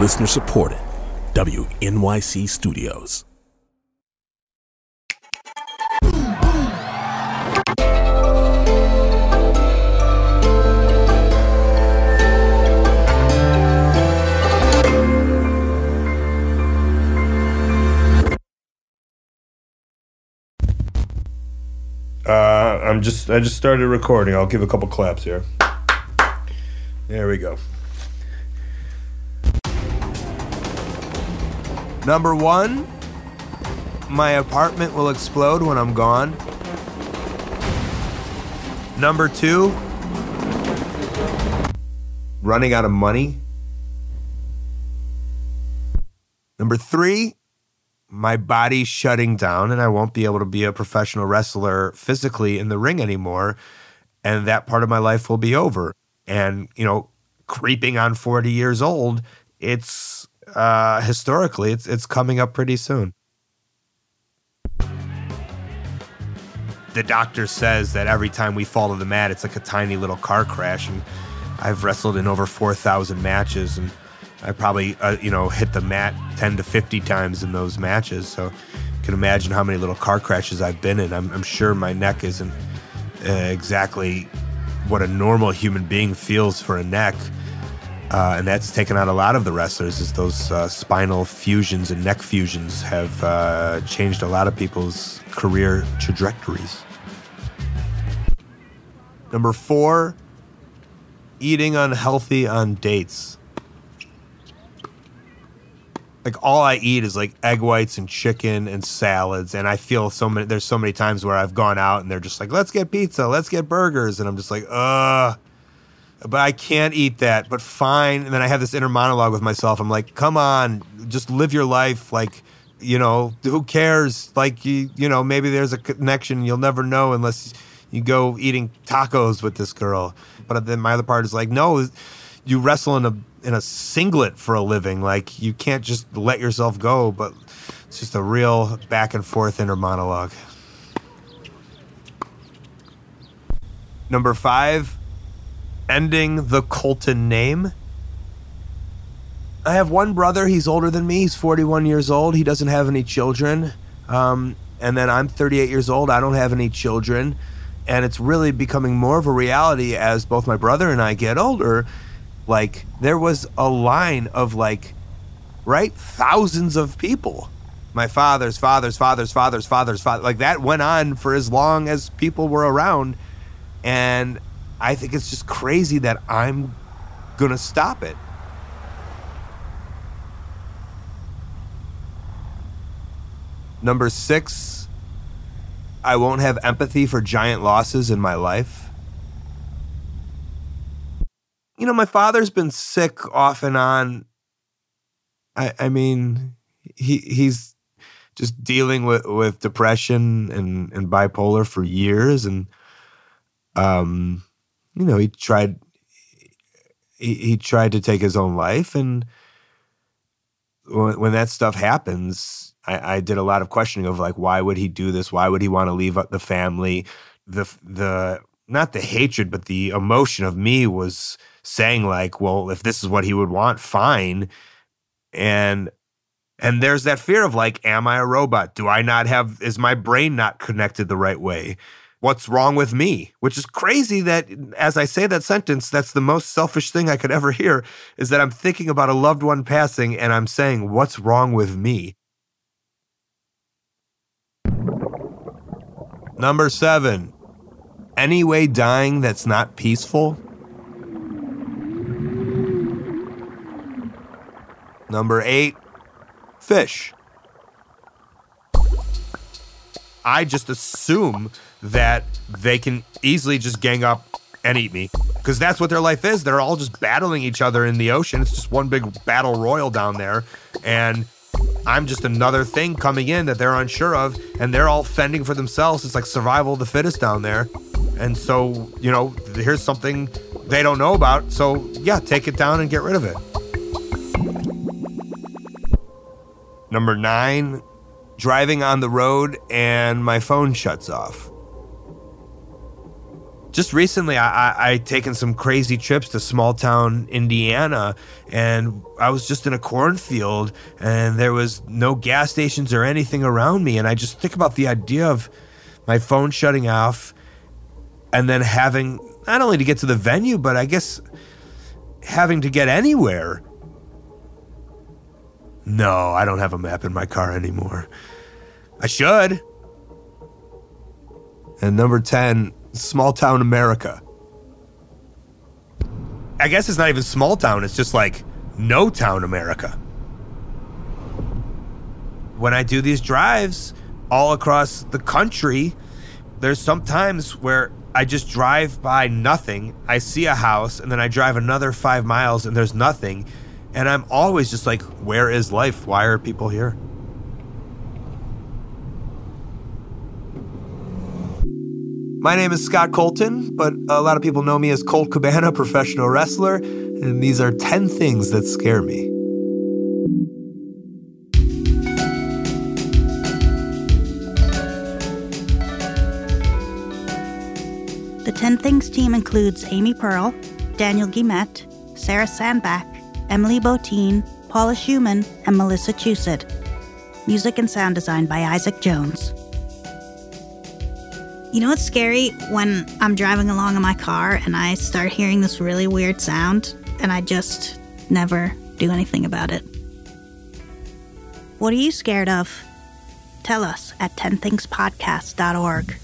Listener supported. WNYC Studios. Uh, I'm just I just started recording. I'll give a couple claps here. There we go. Number one, my apartment will explode when I'm gone. Number two, running out of money. Number three, my body shutting down and I won't be able to be a professional wrestler physically in the ring anymore. And that part of my life will be over. And, you know, creeping on 40 years old, it's uh, historically, it's, it's coming up pretty soon. The doctor says that every time we fall to the mat, it's like a tiny little car crash. And I've wrestled in over 4,000 matches. And I probably, uh, you know, hit the mat 10 to 50 times in those matches. So you can imagine how many little car crashes I've been in. I'm, I'm sure my neck isn't uh, exactly what a normal human being feels for a neck. Uh, and that's taken out a lot of the wrestlers is those uh, spinal fusions and neck fusions have uh, changed a lot of people's career trajectories. Number four, eating unhealthy on dates like all I eat is like egg whites and chicken and salads, and I feel so many. There's so many times where I've gone out and they're just like, "Let's get pizza, let's get burgers," and I'm just like, "Ugh." But I can't eat that. But fine. And then I have this inner monologue with myself. I'm like, "Come on, just live your life. Like, you know, who cares? Like, you, you know, maybe there's a connection. You'll never know unless you go eating tacos with this girl." But then my other part is like, "No, you wrestle in a in a singlet for a living. Like you can't just let yourself go, but it's just a real back and forth inner monologue. Number five, ending the Colton name. I have one brother. He's older than me. He's 41 years old. He doesn't have any children. Um, and then I'm 38 years old. I don't have any children. And it's really becoming more of a reality as both my brother and I get older like there was a line of like right thousands of people my father's father's father's father's father's father like that went on for as long as people were around and i think it's just crazy that i'm gonna stop it number six i won't have empathy for giant losses in my life you know, my father's been sick off and on. I, I mean, he he's just dealing with, with depression and, and bipolar for years, and um, you know, he tried he, he tried to take his own life, and when, when that stuff happens, I, I did a lot of questioning of like, why would he do this? Why would he want to leave uh, the family? The the not the hatred, but the emotion of me was saying like, well, if this is what he would want, fine. And and there's that fear of like, am I a robot? Do I not have is my brain not connected the right way? What's wrong with me? Which is crazy that as I say that sentence, that's the most selfish thing I could ever hear is that I'm thinking about a loved one passing and I'm saying, what's wrong with me? Number seven, any way dying that's not peaceful Number eight, fish. I just assume that they can easily just gang up and eat me because that's what their life is. They're all just battling each other in the ocean. It's just one big battle royal down there. And I'm just another thing coming in that they're unsure of, and they're all fending for themselves. It's like survival of the fittest down there. And so, you know, here's something they don't know about. So, yeah, take it down and get rid of it. Number nine, driving on the road and my phone shuts off just recently I, I, I taken some crazy trips to small town Indiana and I was just in a cornfield and there was no gas stations or anything around me and I just think about the idea of my phone shutting off and then having not only to get to the venue but I guess having to get anywhere. No, I don't have a map in my car anymore. I should. And number 10, small town America. I guess it's not even small town, it's just like no town America. When I do these drives all across the country, there's sometimes where I just drive by nothing. I see a house and then I drive another five miles and there's nothing. And I'm always just like, where is life? Why are people here? My name is Scott Colton, but a lot of people know me as Colt Cabana, professional wrestler, and these are 10 things that scare me. The 10 Things team includes Amy Pearl, Daniel Guimet, Sarah Sandbach, Emily Botein, Paula Szuchman, and Melissa Chusett. Music and sound design by Isaac Jones. You know what's scary? When I'm driving along in my car and I start hearing this really weird sound and I just never do anything about it. What are you scared of? Tell us at 10thingspodcast.org.